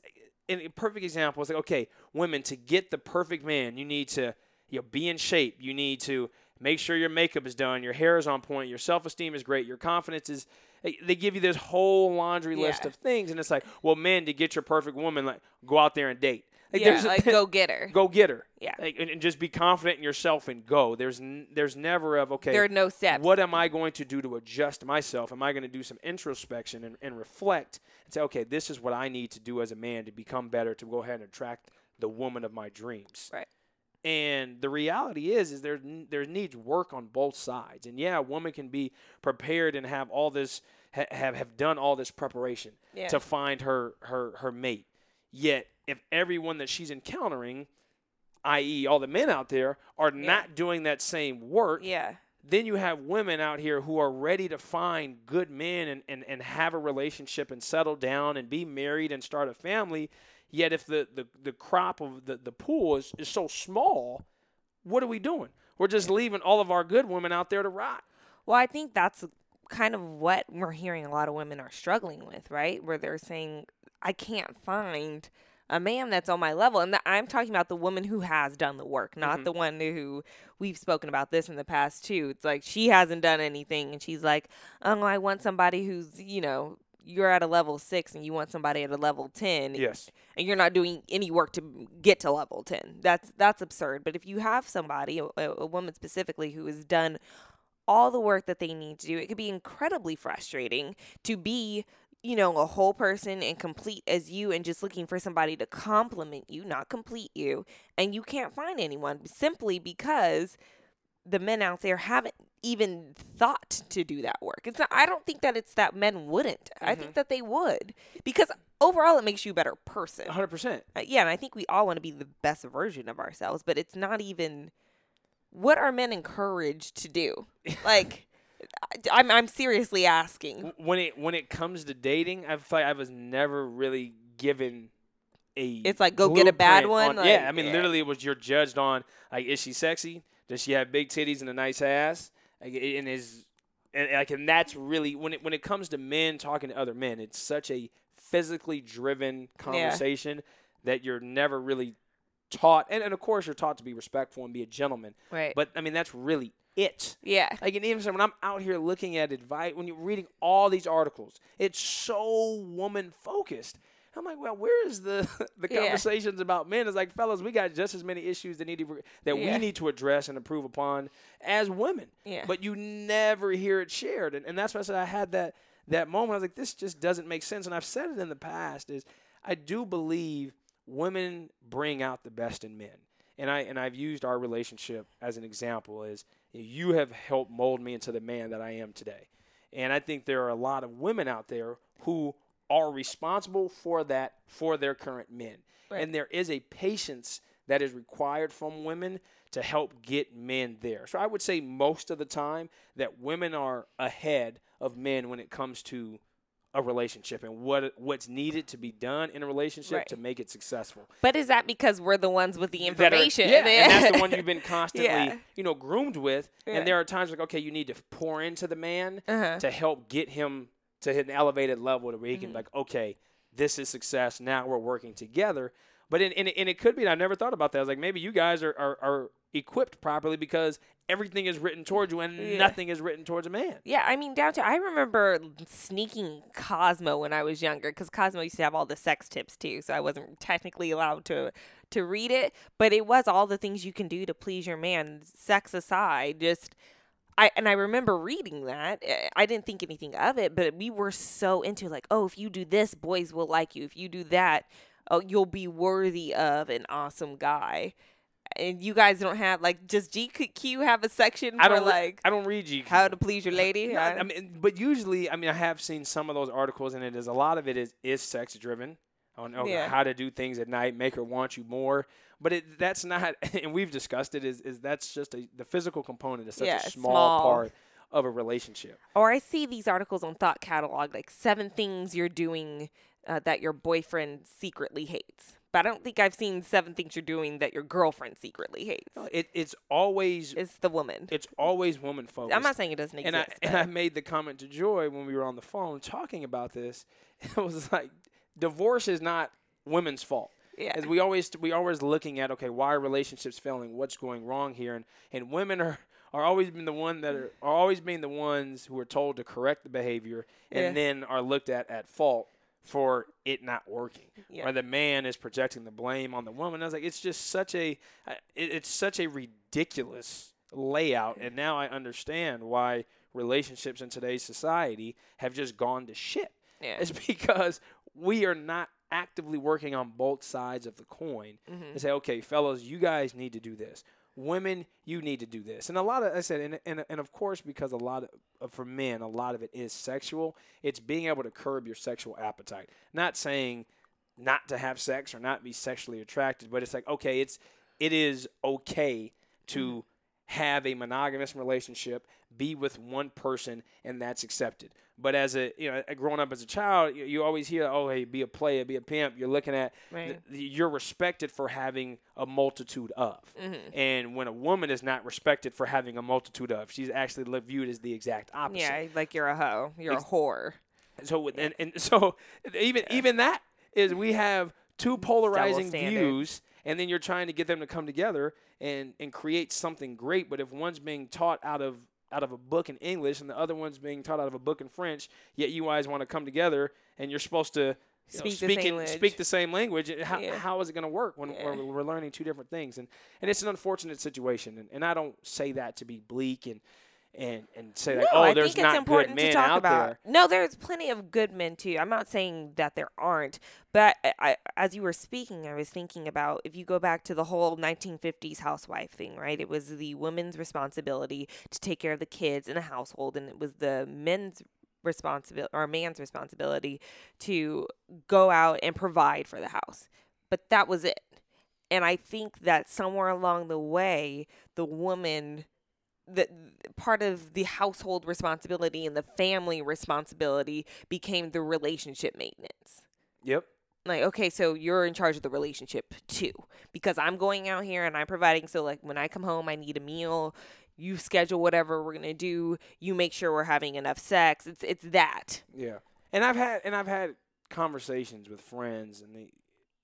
and a perfect example. It's like okay, women, to get the perfect man, you need to you know be in shape. You need to make sure your makeup is done, your hair is on point, your self esteem is great, your confidence is. they- They give you this whole laundry list Yeah. of things, and it's like, well, men, to get your perfect woman, like go out there and date. Like, yeah, there's like go get her. go get her. Yeah. Like, and, and just be confident in yourself and go. There's n- there's never of okay. There are no steps. What am I going to do to adjust myself? Am I going to do some introspection and, and reflect and say, okay, this is what I need to do as a man to become better, to go ahead and attract the woman of my dreams. Right. And the reality is, is there there needs work on both sides. And yeah, a woman can be prepared and have all this ha- have have done all this preparation Yeah. to find her her her mate. Yet, if everyone that she's encountering, i.e., all the men out there, are not doing that same work, Yeah. then you have women out here who are ready to find good men and, and, and have a relationship and settle down and be married and start a family. Yet if the, the, the crop of the, the pool is, is so small, what are we doing? We're just leaving all of our good women out there to rot. Well, I think that's kind of what we're hearing a lot of women are struggling with, right? Where they're saying, I can't find a man that's on my level. And th- I'm talking about the woman who has done the work, not mm-hmm. the one who we've spoken about this in the past too. It's like she hasn't done anything and she's like, oh, I want somebody who's, you know, you're at a level six and you want somebody at a level 10 Yes. and you're not doing any work to get to level 10 that's that's absurd but if you have somebody a, a woman specifically who has done all the work that they need to do it could be incredibly frustrating to be you know a whole person and complete as you and just looking for somebody to compliment you not complete you and you can't find anyone simply because the men out there haven't even thought to do that work. It's not, I don't think that it's that men wouldn't. I think that they would because overall it makes you a better person. 100%. Uh, yeah, and I think we all want to be the best version of ourselves, but it's not even what are men encouraged to do? Like I'm I'm seriously asking. when it when it comes to dating, I feel like I was never really given a. It's like, go get a bad one, on- yeah, I mean, yeah. literally, it was you're judged on like, is she sexy? Does she have big titties and a nice ass? Like, and is and like, and that's really when it when it comes to men talking to other men, it's such a physically driven conversation that you're never really taught, and, and of course you're taught to be respectful and be a gentleman. Right. But I mean, that's really it. Yeah. Like, and even when I'm out here looking at advice, when you're reading all these articles, it's so woman focused. I'm like, well, where is the the Yeah. conversations about men? It's like, fellas, we got just as many issues that need to, that Yeah. we need to address and improve upon as women. Yeah. But you never hear it shared, and, and that's why I said I had that that moment. I was like, this just doesn't make sense. And I've said it in the past is I do believe women bring out the best in men. And I and I've used our relationship as an example is you have helped mold me into the man that I am today. And I think there are a lot of women out there who are responsible for that for their current men. Right. And there is a patience that is required from women to help get men there. So I would say most of the time that women are ahead of men when it comes to a relationship and what what's needed to be done in a relationship Right. to make it successful. But is that because we're the ones with the That are- information? yeah, and that's the one you've been constantly, Yeah. you know, groomed with. Yeah. And there are times like, okay, you need to pour into the man Uh-huh. to help get him to hit an elevated level to where he Mm-hmm. can like, okay, this is success. Now we're working together. But in, in, and it could be, and I never thought about that. I was like, maybe you guys are, are, are equipped properly because everything is written towards you and Yeah. nothing is written towards a man. Yeah, I mean, down to I remember sneaking Cosmo when I was younger because Cosmo used to have all the sex tips too, so I wasn't technically allowed to to read it, but it was all the things you can do to please your man, sex aside. Just I and I remember reading that. eh, I didn't think anything of it, but we were so into like, oh, if you do this, boys will like you. If you do that, oh, you'll be worthy of an awesome guy. And you guys don't have like, does GQ have a section for I don't like I don't read GQ. how to please your uh, lady? No, I- I mean, but usually, I mean, I have seen some of those articles, and it is a lot of it is is sex driven on Yeah. how to do things at night, make her want you more. But it, that's not, and we've discussed it. Is is that's just a the physical component is such Yeah, a small, small. part of a relationship. or I see these articles on Thought Catalog, like seven things you're doing uh, that your boyfriend secretly hates. But I don't think I've seen seven things you're doing that your girlfriend secretly hates. It, it's always It's the woman. it's always woman focused. I'm not saying it doesn't and I exist. and I made the comment to Joy when we were on the phone talking about this. It was like divorce is not women's fault. Yeah. As we always we always looking at okay, why are relationships failing? What's going wrong here? And and women are are always been the one that are, are always being the ones who are told to correct the behavior and Yeah. then are looked at at fault for it not working. Yeah. Or the man is projecting the blame on the woman. I was like, it's just such a it's such a ridiculous layout. And now I understand why relationships in today's society have just gone to shit. Yeah. It's because we are not actively working on both sides of the coin Mm-hmm. and say, okay, fellas, you guys need to do this. Women, you need to do this. And a lot of, I said, and, and, and of course, because a lot of, for men, a lot of it is sexual, it's being able to curb your sexual appetite. Not saying not to have sex or not be sexually attracted, but it's like, okay, it's, it is okay to have a monogamous relationship, be with one person, and that's accepted. But as a you know, growing up as a child, you, you always hear, "Oh, hey, be a player, be a pimp." You're looking at Right. th- you're respected for having a multitude of, Mm-hmm. and when a woman is not respected for having a multitude of, she's actually viewed as the exact opposite. Yeah, like you're a hoe. You're Ex- a whore. So with, and, and so even even that is we have two polarizing views, and then you're trying to get them to come together and and create something great. But if one's being taught out of out of a book in English and the other one's being taught out of a book in French, yet you guys want to come together and you're supposed to you know, Speak the speak, same in- language. speak the same language. How, Yeah. how is it going to work when Yeah. we're, we're learning two different things? And and it's an unfortunate situation. And, and I don't say that to be bleak and and and say like, no, oh, I there's think not it's important good men to talk out about. there. No, there's plenty of good men too. I'm not saying that there aren't, but I, I, as you were speaking, I was thinking about if you go back to the whole 1950s housewife thing, right? It was the woman's responsibility to take care of the kids in the household, and it was the men's responsibility or man's responsibility to go out and provide for the house. But that was it. And I think that somewhere along the way, the woman the part of the household responsibility and the family responsibility became the relationship maintenance. Yep. Like, okay, so you're in charge of the relationship too, because I'm going out here and I'm providing. So, like, when I come home, I need a meal. You schedule whatever we're gonna do. You make sure we're having enough sex. It's it's that. Yeah, and I've had and I've had conversations with friends and they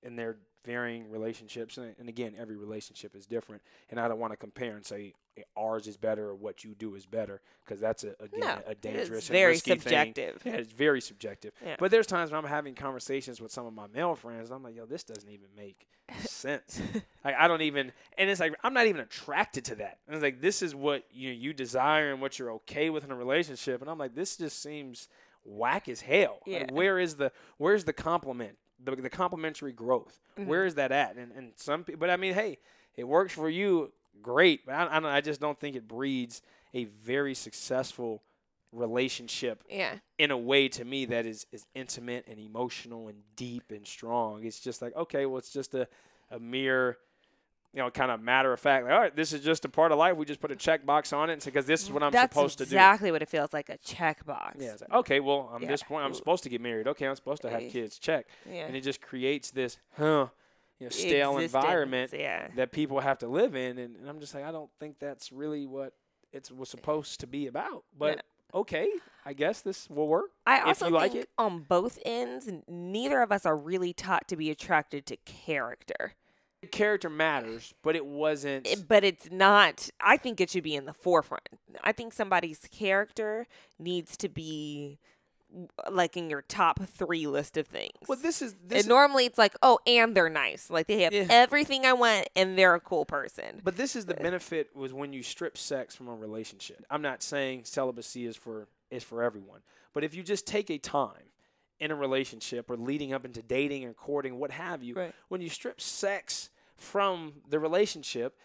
and their varying relationships, and, and again, every relationship is different, and I don't want to compare and say eh, ours is better or what you do is better because that's a again No, a dangerous and very risky thing. subjective. Yeah, it's very subjective. Yeah. But there's times when I'm having conversations with some of my male friends, I'm like, yo, this doesn't even make sense. like I don't even, and it's like I'm not even attracted to that. And it's like this is what you you desire and what you're okay with in a relationship, and I'm like, this just seems whack as hell. Like, where is the where's the compliment, the the complementary growth? Mm-hmm. Where is that at? And and some people, but I mean, hey, it works for you, great. But I I, I just don't think it breeds a very successful relationship Yeah. in a way to me that is is intimate and emotional and deep and strong. It's just like okay, well, it's just a a mere you know kind of matter of fact. Like, all right, this is just a part of life. We just put a check box on it because this is what I'm That's supposed to do. exactly what it feels like a checkbox. Yeah, like, okay, well, I'm Yeah. this point. I'm supposed to get married. Okay, I'm supposed to have kids. Check. Yeah. And it just creates this huh, you know, stale Existence, environment Yeah. that people have to live in, and, and I'm just like, I don't think that's really what it was supposed to be about. But okay, I guess this will work. I if also like think it. on both ends, neither of us are really taught to be attracted to character. Character matters, but it wasn't. It- but it's not. I think it should be in the forefront. I think somebody's character needs to be like in your top three list of things. well, this is this. and is- normally it's like, oh, and they're nice. Like they have Yeah. everything I want, and they're a cool person. but this is the uh, benefit was when you strip sex from a relationship. I'm not saying celibacy is for is for everyone, but if you just take a time in a relationship or leading up into dating and courting, what have you, Right. when you strip sex from the relationship,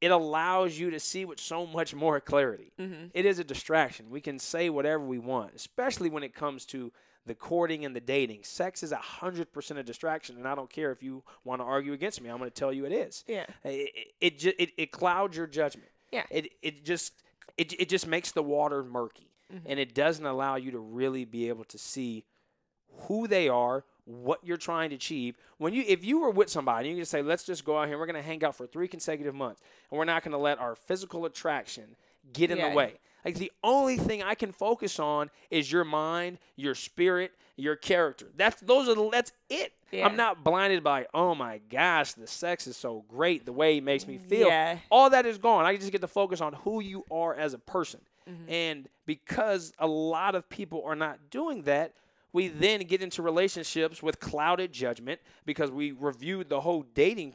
it allows you to see with so much more clarity. Mhm. It is a distraction. We can say whatever we want, especially when it comes to the courting and the dating. Sex is a hundred percent a distraction, and I don't care if you want to argue against me. I'm going to tell you it is. Yeah. It it, it, it it clouds your judgment. Yeah. It it just it it just makes the water murky, Mm-hmm. and it doesn't allow you to really be able to see who they are, what you're trying to achieve. When you if you were with somebody, you can say, "Let's just go out here. We're going to hang out for three consecutive months, and we're not going to let our physical attraction get in Yeah. the way." Like the only thing I can focus on is your mind, your spirit, your character. That's those are the, that's it. Yeah. I'm not blinded by, oh my gosh, the sex is so great, the way it makes me feel. Yeah. All that is gone. I just get to focus on who you are as a person. Mm-hmm. And because a lot of people are not doing that, we then get into relationships with clouded judgment because we reviewed the whole dating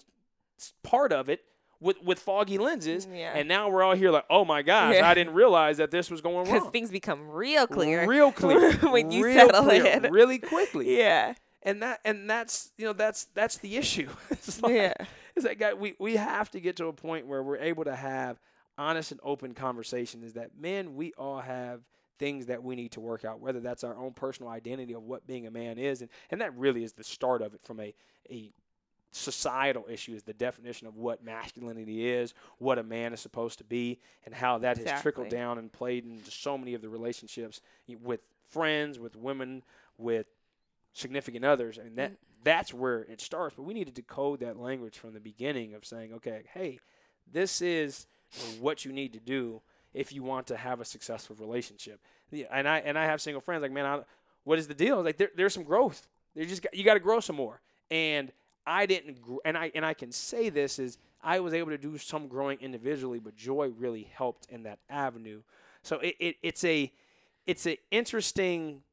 part of it with, with foggy lenses. Mm, yeah. And now we're all here like, oh my gosh, Yeah. I didn't realize that this was going Because wrong. things become real clear. Real clear. when you real settle clear, in. Really quickly Yeah. and that and that's you know that's that's the issue. it's like, Yeah. it's like guy, we we have to get to a point where we're able to have honest and open conversation. Is that men? We all have things that we need to work out. Whether that's our own personal identity of what being a man is, and and that really is the start of it from a a societal issue is the definition of what masculinity is, what a man is supposed to be, and how that has trickled down and played into so many of the relationships with friends, with women, with significant others. I mean that mm. that's where it starts. But we need to decode that language from the beginning of saying, okay, hey, this is what you need to do if you want to have a successful relationship. And I and I have single friends like, man, I, what is the deal? Like there, there's some growth. There just you got to grow some more. And I didn't, gr- and I and I can say this is I was able to do some growing individually, but Joy really helped in that avenue. So it, it it's a it's an interesting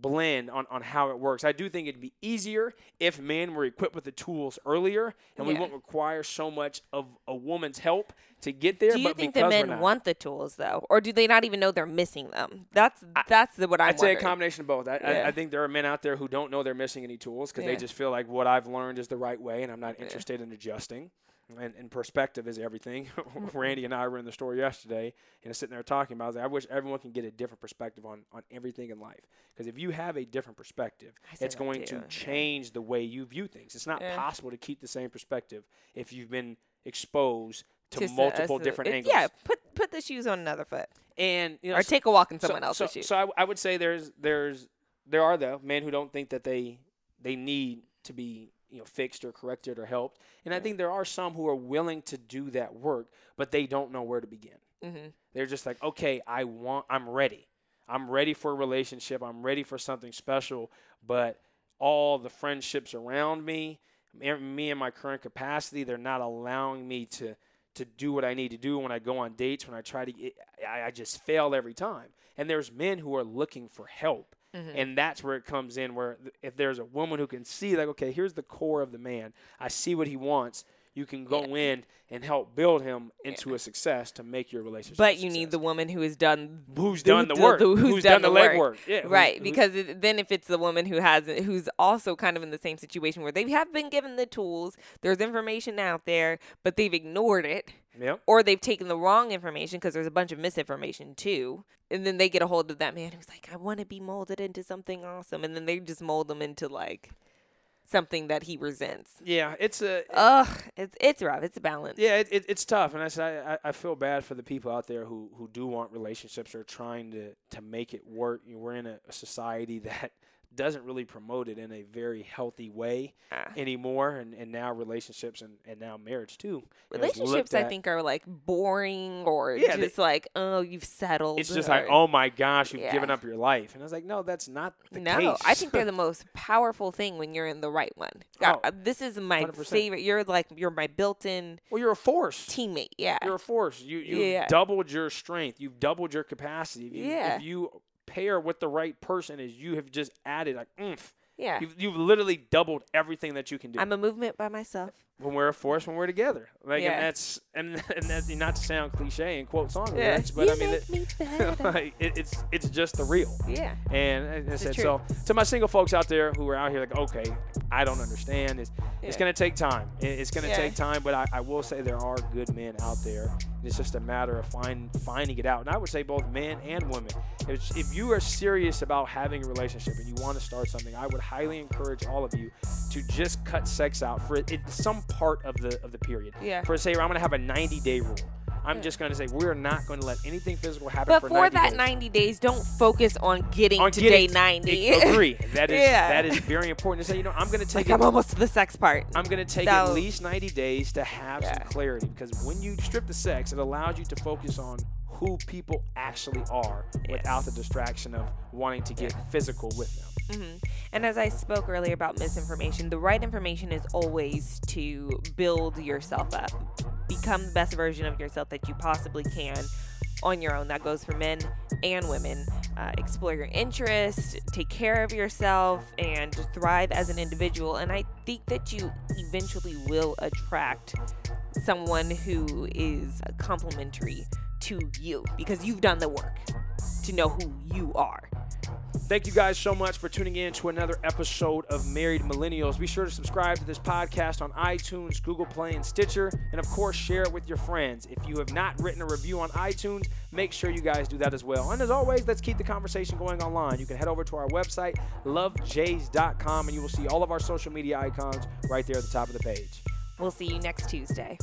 blend on, on how it works. I do think it'd be easier if men were equipped with the tools earlier and we wouldn't require so much of a woman's help to get there. Do you but think the men want the tools though, or do they not even know they're missing them? That's that's the, what I'm I'd say a combination of both. I, I, Yeah. I think there are men out there who don't know they're missing any tools because they just feel like what I've learned is the right way and I'm not interested in adjusting. And, and perspective is everything. Randy and I were in the store yesterday and sitting there talking about. I, was like, I wish everyone can get a different perspective on on everything in life. Because if you have a different perspective, it's going too, to yeah. change the way you view things. It's not Yeah. possible to keep the same perspective if you've been exposed to, To multiple uh, different it- angles. Yeah, put put the shoes on another foot, and you know, or so- take a walk in someone so, else's shoes. So I, I would say there's there's there are though men who don't think that they they need to be you know fixed or corrected or helped, and I think there are some who are willing to do that work, but they don't know where to begin. hmm They're just like, okay, I want, I'm ready, I'm ready for a relationship, I'm ready for something special, but all the friendships around me, me in my current capacity, they're not allowing me to to do what I need to do when I go on dates. When I try to, get, I, I just fail every time. And there's men who are looking for help, Mm-hmm. and that's where it comes in. Where if there's a woman who can see, like, okay, here's the core of the man. I see what he wants. You can go in and help build him into a success to make your relationship. But you need the woman who has done who's who done the work, who's, done, the, the work. legwork, yeah, mm-hmm. right. who's- because it, then if it's the woman who has who's also kind of in the same situation where they have been given the tools, there's information out there, but they've ignored it. Yep. or they've taken the wrong information because there's a bunch of misinformation too. And then they get a hold of that man who's like, I want to be molded into something awesome. And then they just mold them into like something that he resents. Yeah, it's a Ugh, it's it's rough. It's a balance. yeah, it, it, it's tough, and I said I, I feel bad for the people out there who, who do want relationships or trying to, to make it work. You know, we're in a, a society that doesn't really promote it in a very healthy way Ah. anymore, and, and now relationships and, and now marriage too. Relationships, I think, are like boring or Yeah, they- just like, oh, you've settled. it's just or- like oh my gosh, you've given up your life, and I was like, no, that's not the no, case. I think they're the most powerful thing when you're in the right one. God, Oh, uh, this is my 100%. favorite. You're like you're my built-in well, you're a force. teammate. Yeah. You're a force. You you Yeah. doubled your strength. You've doubled your capacity. You, Yeah. If you pair with the right person, is you have just added like oomph. yeah. You've, you've literally doubled everything that you can do. I'm a movement by myself. When we're a force, when we're together. Like, Yeah. and that's and, and that's not to sound cliche and quote song Yeah. lyrics, but you I mean, make it, me like, it, it's it's just the real. yeah. And as I said, so to my single folks out there who are out here like, okay, I don't understand. It's it's gonna take time. It- It's gonna Yeah. take time, but I, I will say there are good men out there. It's just a matter of find, finding it out. And I would say both men and women. If, if you are serious about having a relationship and you want to start something, I would highly encourage all of you to just cut sex out for it, some part of the of the period. Yeah. For say, I'm gonna have a 90 day rule. I'm Yeah. just gonna say we're not going to let anything physical happen But for, for 90 that days 90 days, don't focus on getting on to getting- day 90. Agree. That is Yeah. that is very important to say. You know, I'm going to take like it. I'm almost to the sex part. I'm going to take That at was- least 90 days to have Yeah. some clarity because when you strip the sex, it allows you to focus on who people actually are without the distraction of wanting to get physical with them. Hmm And as I spoke earlier about misinformation, the right information is always to build yourself up, become the best version of yourself that you possibly can on your own. That goes for men and women. Uh, explore your interests, take care of yourself, and thrive as an individual. And I think that you eventually will attract someone who is complementary to you because you've done the work to know who you are. Thank you guys so much for tuning in to another episode of Married Millennials. Be sure to subscribe to this podcast on iTunes, Google Play, and Stitcher. And of course, share it with your friends. If you have not written a review on iTunes, make sure you guys do that as well. And as always, let's keep the conversation going online. You can head over to our website, lovejays.com, and you will see all of our social media icons right there at the top of the page. We'll see you next Tuesday.